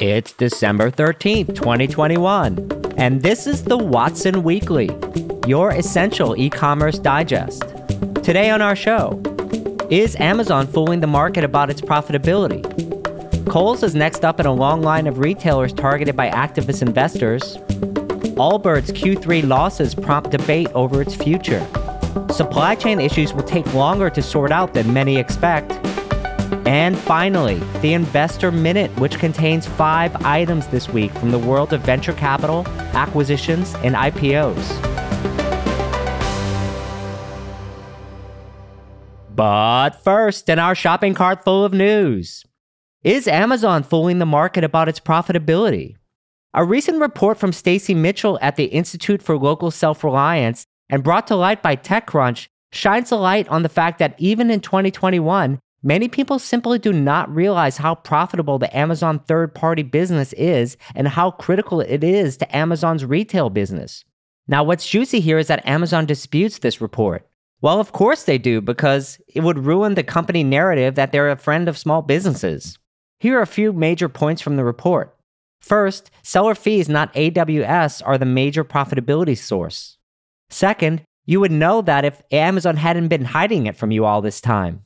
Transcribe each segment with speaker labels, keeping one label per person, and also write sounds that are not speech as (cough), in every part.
Speaker 1: It's December 13th, 2021, and this is the Watson Weekly, your essential e commerce digest. Today on our show, is Amazon fooling the market about its profitability? Kohl's is next up in a long line of retailers targeted by activist investors. Allbirds' Q3 losses prompt debate over its future. Supply chain issues will take longer to sort out than many expect. And finally, the Investor Minute, which contains five items this week from the world of venture capital, acquisitions, and IPOs. But first, in our shopping cart full of news, is Amazon fooling the market about its profitability? A recent report from Stacy Mitchell at the Institute for Local Self-Reliance and brought to light by TechCrunch shines a light on the fact that even in 2021, Many people simply do not realize how profitable the Amazon third party business is and how critical it is to Amazon's retail business. Now, what's juicy here is that Amazon disputes this report. Well, of course they do, because it would ruin the company narrative that they're a friend of small businesses. Here are a few major points from the report. First, seller fees, not AWS, are the major profitability source. Second, you would know that if Amazon hadn't been hiding it from you all this time.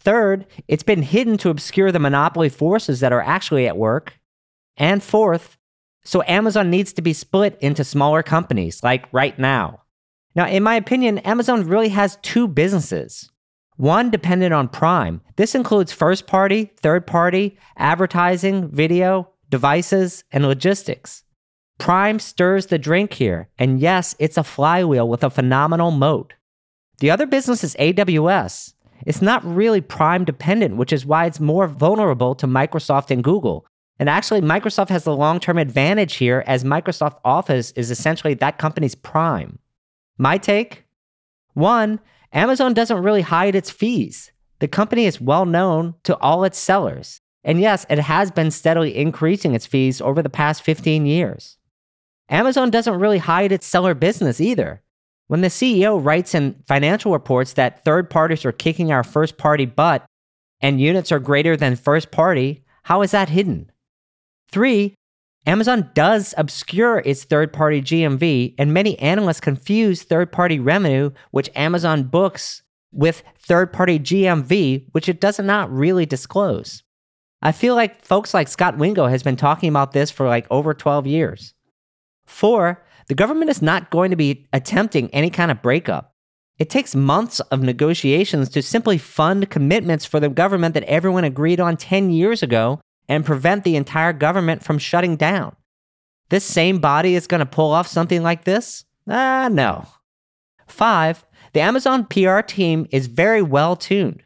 Speaker 1: Third, it's been hidden to obscure the monopoly forces that are actually at work. And fourth, so Amazon needs to be split into smaller companies, like right now. Now, in my opinion, Amazon really has two businesses. One dependent on Prime. This includes first party, third party, advertising, video, devices, and logistics. Prime stirs the drink here, and yes, it's a flywheel with a phenomenal moat. The other business is AWS. It's not really Prime dependent, which is why it's more vulnerable to Microsoft and Google. And actually, Microsoft has the long term advantage here as Microsoft Office is essentially that company's Prime. My take? One, Amazon doesn't really hide its fees. The company is well known to all its sellers. And yes, it has been steadily increasing its fees over the past 15 years. Amazon doesn't really hide its seller business either. When the CEO writes in financial reports that third parties are kicking our first party butt and units are greater than first party, how is that hidden? Three, Amazon does obscure its third party GMV, and many analysts confuse third party revenue, which Amazon books, with third party GMV, which it does not really disclose. I feel like folks like Scott Wingo has been talking about this for like over 12 years. Four, the government is not going to be attempting any kind of breakup. It takes months of negotiations to simply fund commitments for the government that everyone agreed on 10 years ago and prevent the entire government from shutting down. This same body is going to pull off something like this? Ah, no. Five, the Amazon PR team is very well tuned.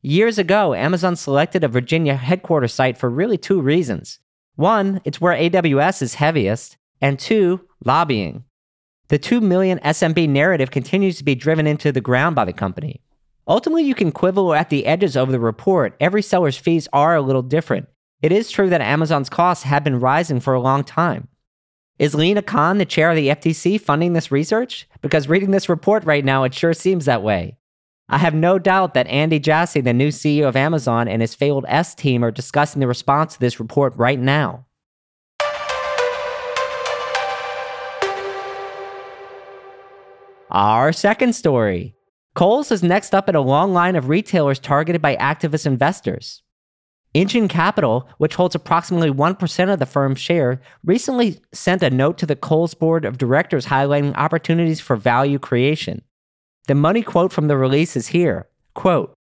Speaker 1: Years ago, Amazon selected a Virginia headquarters site for really two reasons. One, it's where AWS is heaviest, and two, lobbying. The 2 million SMB narrative continues to be driven into the ground by the company. Ultimately, you can quibble at the edges of the report. Every seller's fees are a little different. It is true that Amazon's costs have been rising for a long time. Is Lina Khan, the chair of the FTC, funding this research? Because reading this report right now, it sure seems that way. I have no doubt that Andy Jassy, the new CEO of Amazon, and his failed S team are discussing the response to this report right now. Our second story Kohl's is next up in a long line of retailers targeted by activist investors. Engine Capital, which holds approximately 1% of the firm's share, recently sent a note to the Kohl's board of directors highlighting opportunities for value creation. The money quote from the release is here. Quote,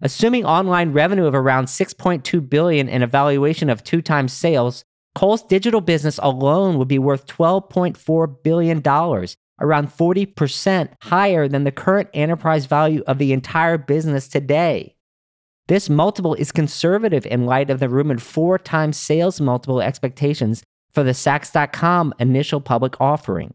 Speaker 1: Assuming online revenue of around 6.2 billion and a valuation of 2 times sales, Kohl's digital business alone would be worth 12.4 billion dollars around 40% higher than the current enterprise value of the entire business today. This multiple is conservative in light of the rumored four times sales multiple expectations for the Saks.com initial public offering.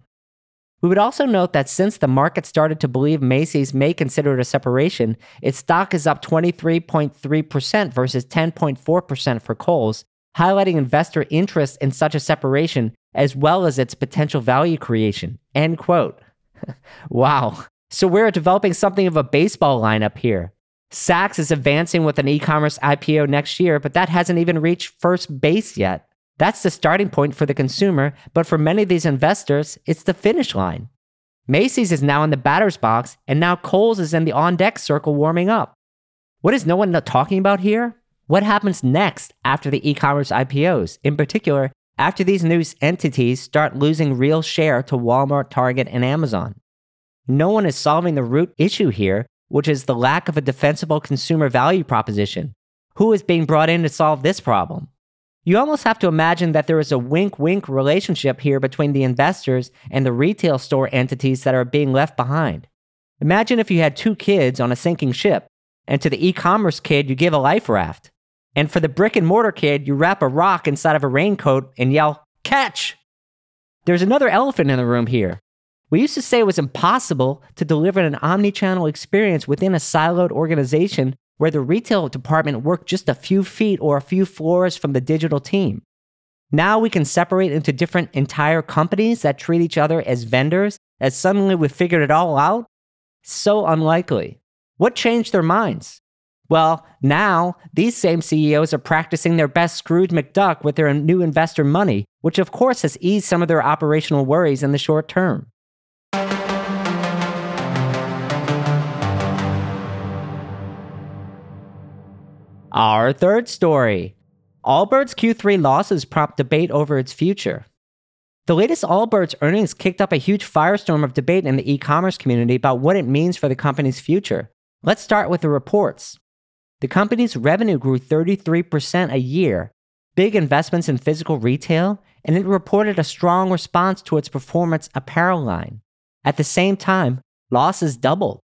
Speaker 1: We would also note that since the market started to believe Macy's may consider it a separation, its stock is up 23.3% versus 10.4% for Kohl's, highlighting investor interest in such a separation as well as its potential value creation. End quote. (laughs) wow. So we're developing something of a baseball lineup here. Saks is advancing with an e commerce IPO next year, but that hasn't even reached first base yet. That's the starting point for the consumer, but for many of these investors, it's the finish line. Macy's is now in the batter's box, and now Kohl's is in the on deck circle warming up. What is no one talking about here? What happens next after the e commerce IPOs? In particular, after these new entities start losing real share to Walmart, Target, and Amazon. No one is solving the root issue here, which is the lack of a defensible consumer value proposition. Who is being brought in to solve this problem? You almost have to imagine that there is a wink wink relationship here between the investors and the retail store entities that are being left behind. Imagine if you had two kids on a sinking ship, and to the e commerce kid, you give a life raft. And for the brick and mortar kid, you wrap a rock inside of a raincoat and yell, Catch! There's another elephant in the room here. We used to say it was impossible to deliver an omni channel experience within a siloed organization where the retail department worked just a few feet or a few floors from the digital team. Now we can separate into different entire companies that treat each other as vendors, as suddenly we've figured it all out? So unlikely. What changed their minds? Well, now these same CEOs are practicing their best Scrooge McDuck with their new investor money, which of course has eased some of their operational worries in the short term. Our third story Allbirds Q3 losses prompt debate over its future. The latest Allbirds earnings kicked up a huge firestorm of debate in the e commerce community about what it means for the company's future. Let's start with the reports. The company's revenue grew 33% a year, big investments in physical retail, and it reported a strong response to its performance apparel line. At the same time, losses doubled.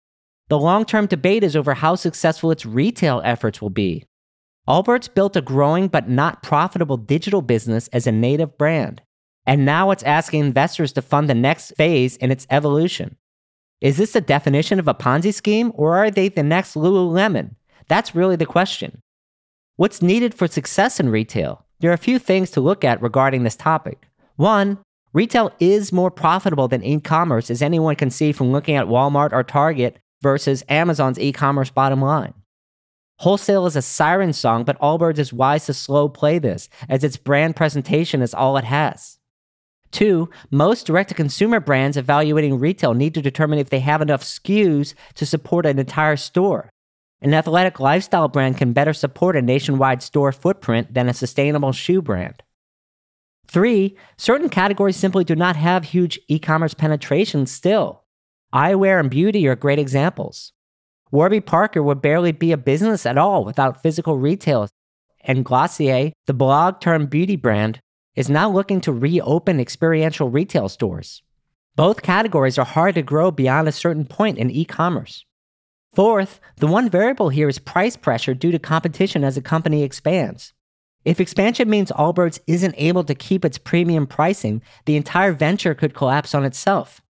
Speaker 1: The long term debate is over how successful its retail efforts will be. Allbirds built a growing but not profitable digital business as a native brand, and now it's asking investors to fund the next phase in its evolution. Is this the definition of a Ponzi scheme, or are they the next Lululemon? That's really the question. What's needed for success in retail? There are a few things to look at regarding this topic. One, retail is more profitable than e commerce, as anyone can see from looking at Walmart or Target versus Amazon's e commerce bottom line. Wholesale is a siren song, but Allbirds is wise to slow play this, as its brand presentation is all it has. Two, most direct to consumer brands evaluating retail need to determine if they have enough SKUs to support an entire store. An athletic lifestyle brand can better support a nationwide store footprint than a sustainable shoe brand. Three, certain categories simply do not have huge e commerce penetration still. Eyewear and beauty are great examples. Warby Parker would barely be a business at all without physical retail, and Glossier, the blog turned beauty brand, is now looking to reopen experiential retail stores. Both categories are hard to grow beyond a certain point in e commerce. Fourth, the one variable here is price pressure due to competition as a company expands. If expansion means Allbirds isn't able to keep its premium pricing, the entire venture could collapse on itself.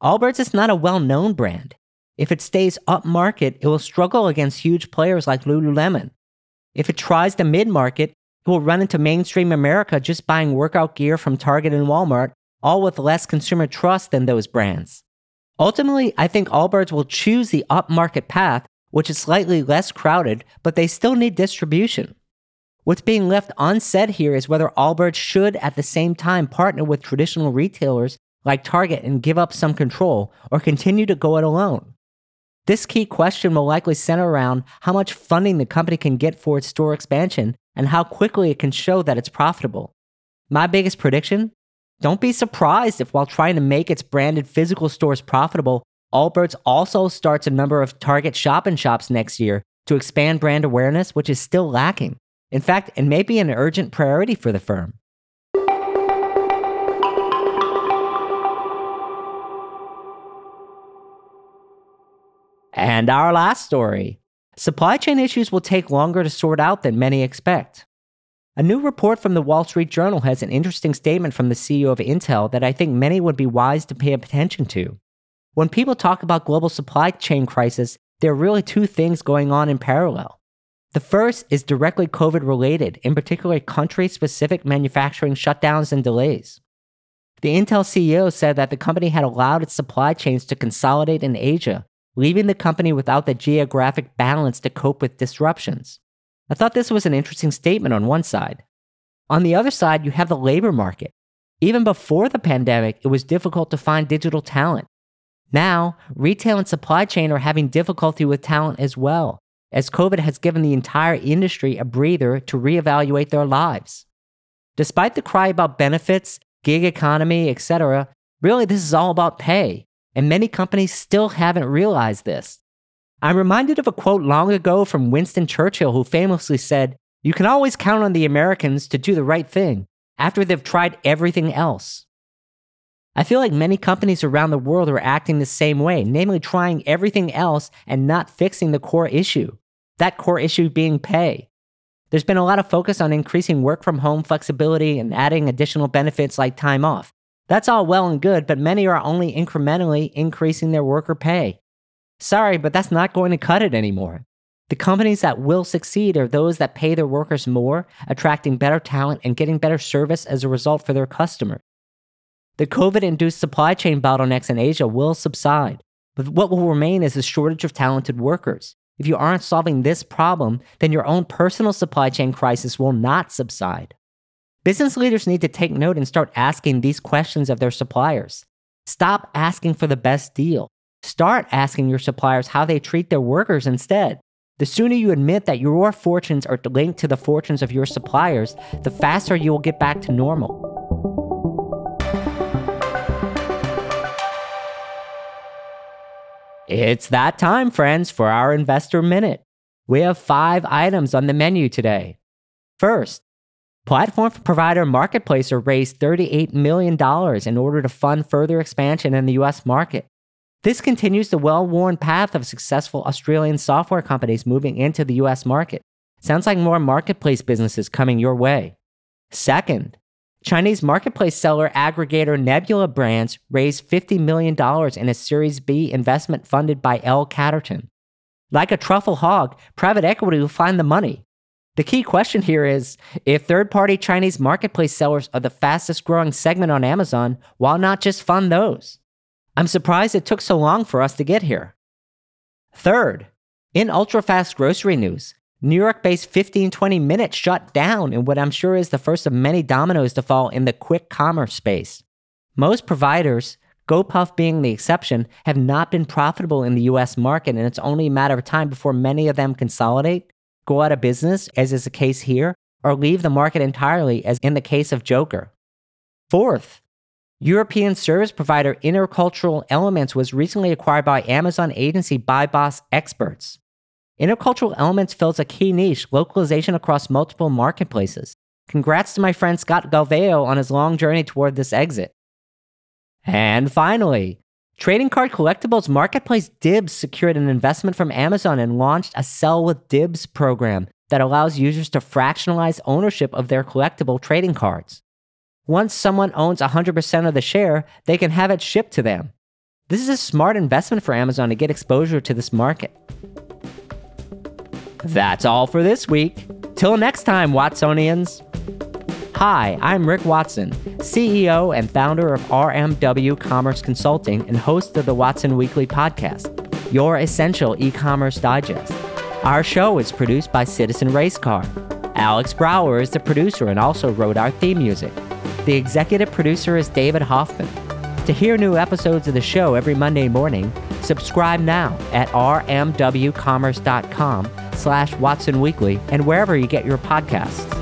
Speaker 1: Allbirds is not a well known brand. If it stays upmarket, it will struggle against huge players like Lululemon. If it tries the mid market, it will run into mainstream America just buying workout gear from Target and Walmart, all with less consumer trust than those brands. Ultimately, I think Allbirds will choose the upmarket path, which is slightly less crowded, but they still need distribution. What's being left unsaid here is whether Allbirds should at the same time partner with traditional retailers like Target and give up some control, or continue to go it alone. This key question will likely center around how much funding the company can get for its store expansion and how quickly it can show that it's profitable. My biggest prediction don't be surprised if, while trying to make its branded physical stores profitable, Allbirds also starts a number of Target shop shops next year to expand brand awareness, which is still lacking. In fact, it may be an urgent priority for the firm. And our last story supply chain issues will take longer to sort out than many expect. A new report from the Wall Street Journal has an interesting statement from the CEO of Intel that I think many would be wise to pay attention to. When people talk about global supply chain crisis, there are really two things going on in parallel. The first is directly COVID related, in particular country specific manufacturing shutdowns and delays. The Intel CEO said that the company had allowed its supply chains to consolidate in Asia leaving the company without the geographic balance to cope with disruptions. I thought this was an interesting statement on one side. On the other side, you have the labor market. Even before the pandemic, it was difficult to find digital talent. Now, retail and supply chain are having difficulty with talent as well, as COVID has given the entire industry a breather to reevaluate their lives. Despite the cry about benefits, gig economy, etc., really this is all about pay, and many companies still haven't realized this. I'm reminded of a quote long ago from Winston Churchill, who famously said, You can always count on the Americans to do the right thing after they've tried everything else. I feel like many companies around the world are acting the same way, namely trying everything else and not fixing the core issue. That core issue being pay. There's been a lot of focus on increasing work from home flexibility and adding additional benefits like time off. That's all well and good, but many are only incrementally increasing their worker pay. Sorry, but that's not going to cut it anymore. The companies that will succeed are those that pay their workers more, attracting better talent and getting better service as a result for their customers. The COVID induced supply chain bottlenecks in Asia will subside, but what will remain is a shortage of talented workers. If you aren't solving this problem, then your own personal supply chain crisis will not subside. Business leaders need to take note and start asking these questions of their suppliers. Stop asking for the best deal. Start asking your suppliers how they treat their workers instead. The sooner you admit that your fortunes are linked to the fortunes of your suppliers, the faster you will get back to normal. It's that time, friends, for our Investor Minute. We have five items on the menu today. First, platform provider Marketplacer raised $38 million in order to fund further expansion in the US market. This continues the well worn path of successful Australian software companies moving into the US market. Sounds like more marketplace businesses coming your way. Second, Chinese marketplace seller aggregator Nebula Brands raised $50 million in a Series B investment funded by L. Catterton. Like a truffle hog, private equity will find the money. The key question here is if third party Chinese marketplace sellers are the fastest growing segment on Amazon, why not just fund those? I'm surprised it took so long for us to get here. Third, in ultra fast grocery news, New York based 1520 Minute shut down in what I'm sure is the first of many dominoes to fall in the quick commerce space. Most providers, GoPuff being the exception, have not been profitable in the US market, and it's only a matter of time before many of them consolidate, go out of business, as is the case here, or leave the market entirely, as in the case of Jokr. Fourth, European service provider Intercultural Elements was recently acquired by Amazon agency Buy Box Experts. Intercultural Elements fills a key niche, localization across multiple marketplaces. Congrats to my friend Scott Galveo on his long journey toward this exit. And finally, trading card collectibles marketplace Dibbs secured an investment from Amazon and launched a Sell with Dibbs program that allows users to fractionalize ownership of their collectible trading cards. Once someone owns 100% of the share, they can have it shipped to them. This is a smart investment for Amazon to get exposure to this market. That's all for this week. Till next time, Watsonians. Hi, I'm Rick Watson, CEO and founder of RMW Commerce Consulting and host of the Watson Weekly podcast, your essential e commerce digest. Our show is produced by Citizen Racecar. Alex Brower is the producer and also wrote our theme music. The executive producer is David Hoffman. To hear new episodes of the show every Monday morning, subscribe now at rmwcommerce.com slash Watson Weekly and wherever you get your podcasts.